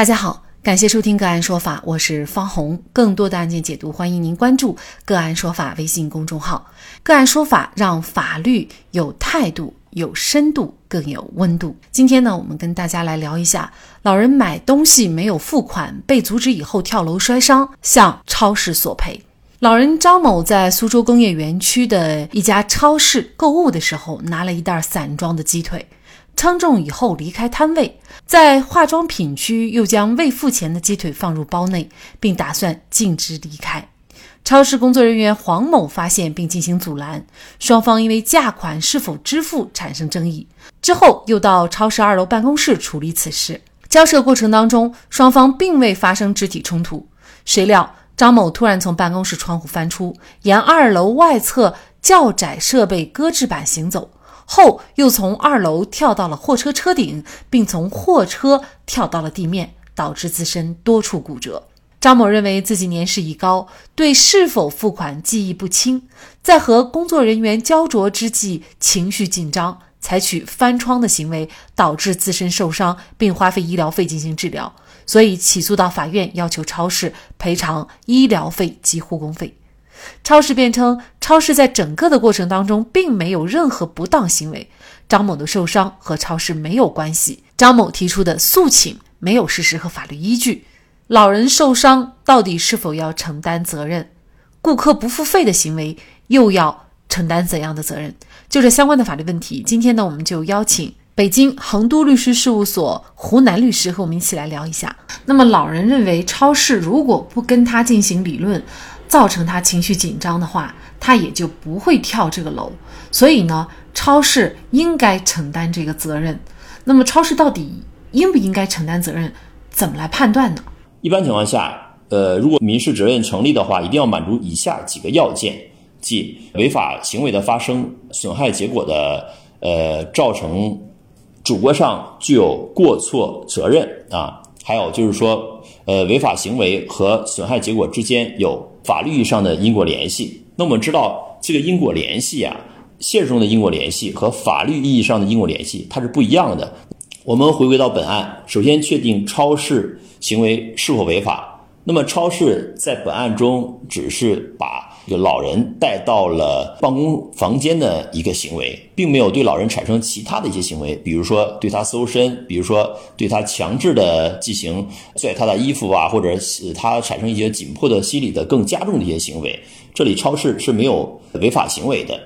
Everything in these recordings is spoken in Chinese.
大家好，感谢收听个案说法，我是方红。更多的案件解读，欢迎您关注个案说法微信公众号。个案说法让法律有态度、有深度、更有温度。今天呢，我们跟大家来聊一下，老人买东西没有付款，被阻止以后跳楼摔伤，向超市索赔。老人张某在苏州工业园区的一家超市购物的时候，拿了一袋散装的鸡腿。称重以后离开摊位，在化妆品区又将未付钱的鸡腿放入包内，并打算径直离开。超市工作人员黄某发现并进行阻拦，双方因为价款是否支付产生争议。之后又到超市二楼办公室处理此事。交涉过程当中，双方并未发生肢体冲突。谁料张某突然从办公室窗户翻出，沿二楼外侧较窄设备搁置板行走。后又从二楼跳到了货车车顶，并从货车跳到了地面，导致自身多处骨折。张某认为自己年事已高，对是否付款记忆不清，在和工作人员焦灼之际，情绪紧张，采取翻窗的行为，导致自身受伤，并花费医疗费进行治疗，所以起诉到法院，要求超市赔偿医疗费及护工费。超市辩称，超市在整个的过程当中并没有任何不当行为，张某的受伤和超市没有关系。张某提出的诉请没有事实和法律依据。老人受伤到底是否要承担责任？顾客不付费的行为又要承担怎样的责任？就这相关的法律问题，今天呢，我们就邀请北京恒都律师事务所湖南律师和我们一起来聊一下。那么，老人认为，超市如果不跟他进行理论，造成他情绪紧张的话，他也就不会跳这个楼。所以呢，超市应该承担这个责任。那么，超市到底应不应该承担责任？怎么来判断呢？一般情况下，呃，如果民事责任成立的话，一定要满足以下几个要件：即违法行为的发生，损害结果的呃造成主观上具有过错责任啊，还有就是说，呃，违法行为和损害结果之间有。法律意义上的因果联系，那我们知道这个因果联系啊，现实中的因果联系和法律意义上的因果联系它是不一样的。我们回归到本案，首先确定超市行为是否违法。那么，超市在本案中只是把这个老人带到了办公房间的一个行为，并没有对老人产生其他的一些行为，比如说对他搜身，比如说对他强制的进行拽他的衣服啊，或者使他产生一些紧迫的心理的更加重的一些行为。这里超市是没有违法行为的。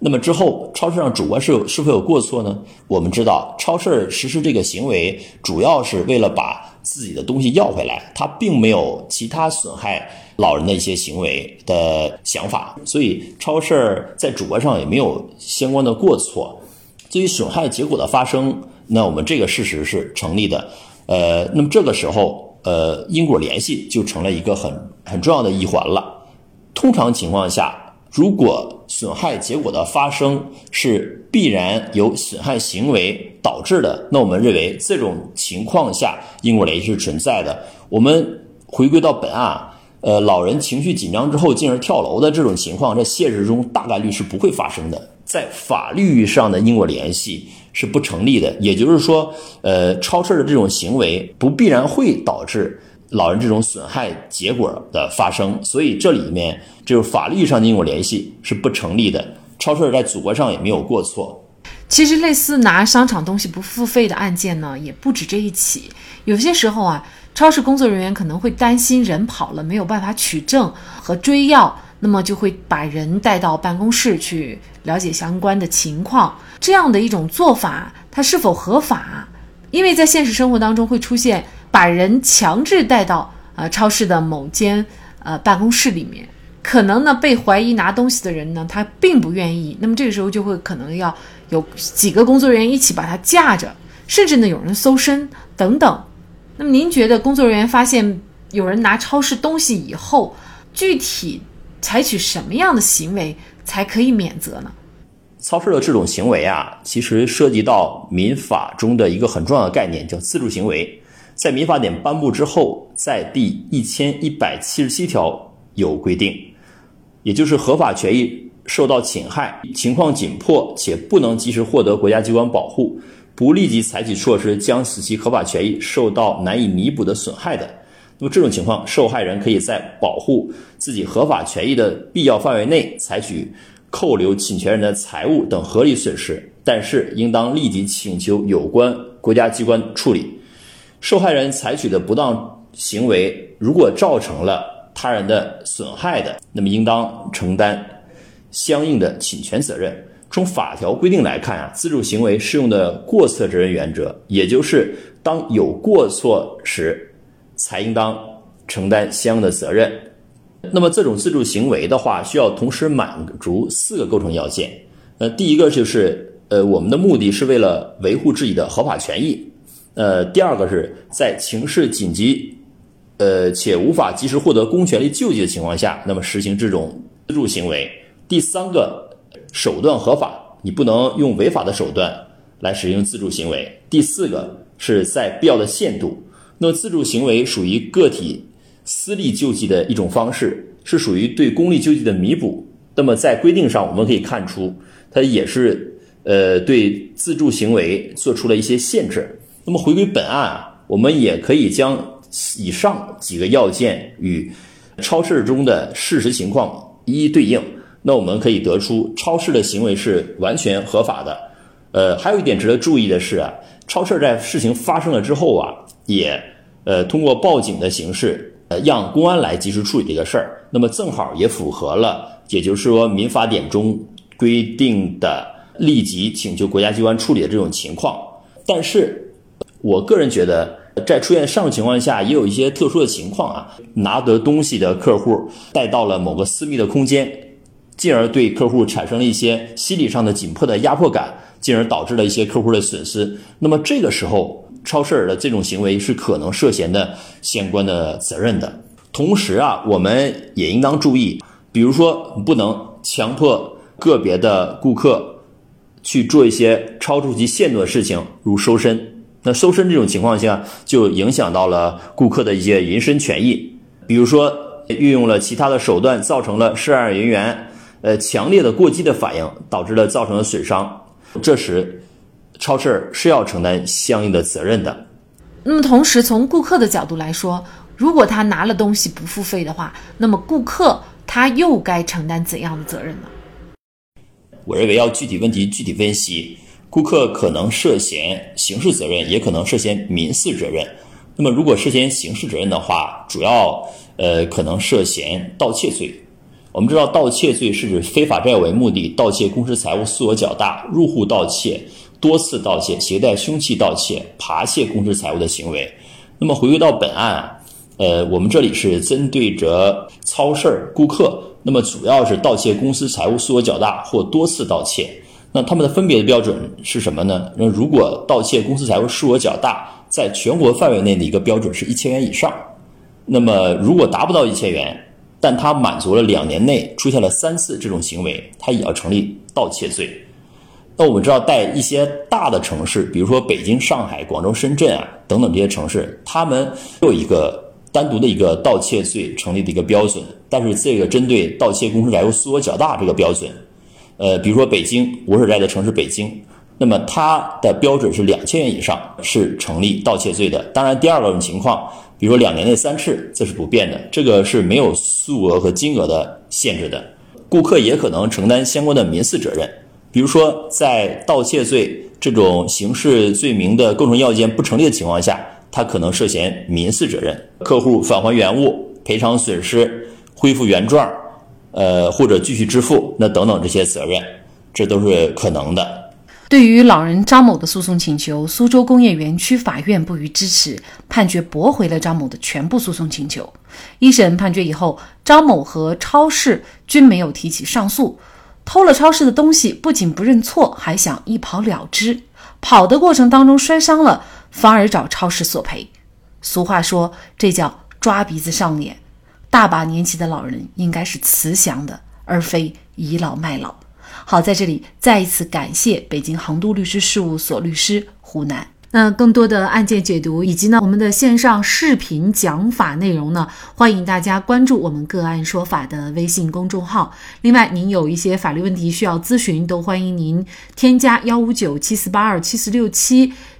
那么之后，超市上主观是是否有过错呢？我们知道，超市实施这个行为主要是为了把。自己的东西要回来，他并没有其他损害老人的一些行为的想法，所以超市在主观上也没有相关的过错。至于损害结果的发生，那我们这个事实是成立的。呃，那么这个时候，呃，因果联系就成了一个很很重要的一环了。通常情况下。如果损害结果的发生是必然由损害行为导致的，那我们认为这种情况下因果联系是存在的。我们回归到本案，呃，老人情绪紧张之后进而跳楼的这种情况，在现实中大概率是不会发生的，在法律上的因果联系是不成立的。也就是说，呃，超市的这种行为不必然会导致。老人这种损害结果的发生，所以这里面就是法律上的因果联系是不成立的。超市在主观上也没有过错。其实类似拿商场东西不付费的案件呢，也不止这一起。有些时候啊，超市工作人员可能会担心人跑了没有办法取证和追要，那么就会把人带到办公室去了解相关的情况。这样的一种做法，它是否合法？因为在现实生活当中会出现。把人强制带到呃超市的某间呃办公室里面，可能呢被怀疑拿东西的人呢他并不愿意，那么这个时候就会可能要有几个工作人员一起把他架着，甚至呢有人搜身等等。那么您觉得工作人员发现有人拿超市东西以后，具体采取什么样的行为才可以免责呢？超市的这种行为啊，其实涉及到民法中的一个很重要的概念，叫自助行为。在民法典颁布之后，在第一千一百七十七条有规定，也就是合法权益受到侵害，情况紧迫且不能及时获得国家机关保护，不立即采取措施将使其合法权益受到难以弥补的损害的，那么这种情况，受害人可以在保护自己合法权益的必要范围内，采取扣留侵权人的财物等合理损失，但是应当立即请求有关国家机关处理。受害人采取的不当行为，如果造成了他人的损害的，那么应当承担相应的侵权责任。从法条规定来看啊，自主行为适用的过错责任原则，也就是当有过错时，才应当承担相应的责任。那么这种自主行为的话，需要同时满足四个构成要件。呃，第一个就是呃，我们的目的是为了维护自己的合法权益。呃，第二个是在情势紧急，呃且无法及时获得公权力救济的情况下，那么实行这种自助行为。第三个。手段合法，你不能用违法的手段来实行自助行为。第四个是在必要的限度。那么自助行为属于个体私利救济的一种方式，是属于对公利救济的弥补。那么在规定上，我们可以看出，它也是呃对自助行为做出了一些限制。那么回归本案啊，我们也可以将以上几个要件与超市中的事实情况一一对应。那我们可以得出，超市的行为是完全合法的。呃，还有一点值得注意的是啊，超市在事情发生了之后啊，也呃通过报警的形式，呃让公安来及时处理这个事儿。那么正好也符合了，也就是说民法典中规定的立即请求国家机关处理的这种情况。但是，我个人觉得，在出现上述情况下，也有一些特殊的情况啊，拿得东西的客户带到了某个私密的空间。进而对客户产生了一些心理上的紧迫的压迫感，进而导致了一些客户的损失。那么这个时候，超市的这种行为是可能涉嫌的相关的责任的。同时啊，我们也应当注意，比如说不能强迫个别的顾客去做一些超出其限度的事情，如收身。那搜身这种情况下，就影响到了顾客的一些人身权益。比如说运用了其他的手段，造成了涉案人员。呃，强烈的过激的反应导致了造成的损伤，这时超市是要承担相应的责任的。那么，同时从顾客的角度来说，如果他拿了东西不付费的话，那么顾客他又该承担怎样的责任呢？我认为要具体问题具体分析，顾客可能涉嫌刑事责任，也可能涉嫌民事责任。那么，如果涉嫌刑事责任的话，主要呃可能涉嫌盗窃罪。我们知道，盗窃罪是指非法占有为目的盗窃公私财物，数额较大，入户盗窃、多次盗窃、携带凶器盗窃、扒窃公私财物的行为。那么回归到本案，呃，我们这里是针对着超市顾客，那么主要是盗窃公私财物数额较大或多次盗窃。那他们的分别的标准是什么呢？那如果盗窃公私财物数额较大，在全国范围内的一个标准是一千元以上。那么如果达不到一千元，但他满足了两年内出现了三次这种行为，他也要成立盗窃罪。那我们知道，在一些大的城市，比如说北京、上海、广州、深圳啊等等这些城市，他们有一个单独的一个盗窃罪成立的一个标准。但是这个针对盗窃公司财物数额较大这个标准，呃，比如说北京，我所在的城市北京，那么它的标准是两千元以上是成立盗窃罪的。当然，第二种情况。比如说两年内三次，这是不变的，这个是没有数额和金额的限制的。顾客也可能承担相关的民事责任，比如说在盗窃罪这种刑事罪名的构成要件不成立的情况下，他可能涉嫌民事责任。客户返还原物、赔偿损失、恢复原状，呃，或者继续支付，那等等这些责任，这都是可能的。对于老人张某的诉讼请求，苏州工业园区法院不予支持，判决驳回了张某的全部诉讼请求。一审判决以后，张某和超市均没有提起上诉。偷了超市的东西，不仅不认错，还想一跑了之。跑的过程当中摔伤了，反而找超市索赔。俗话说，这叫抓鼻子上脸。大把年纪的老人应该是慈祥的，而非倚老卖老。好，在这里再一次感谢北京航都律师事务所律师胡楠。那更多的案件解读以及呢我们的线上视频讲法内容呢，欢迎大家关注我们个案说法的微信公众号。另外，您有一些法律问题需要咨询，都欢迎您添加幺五九七四八二七四六七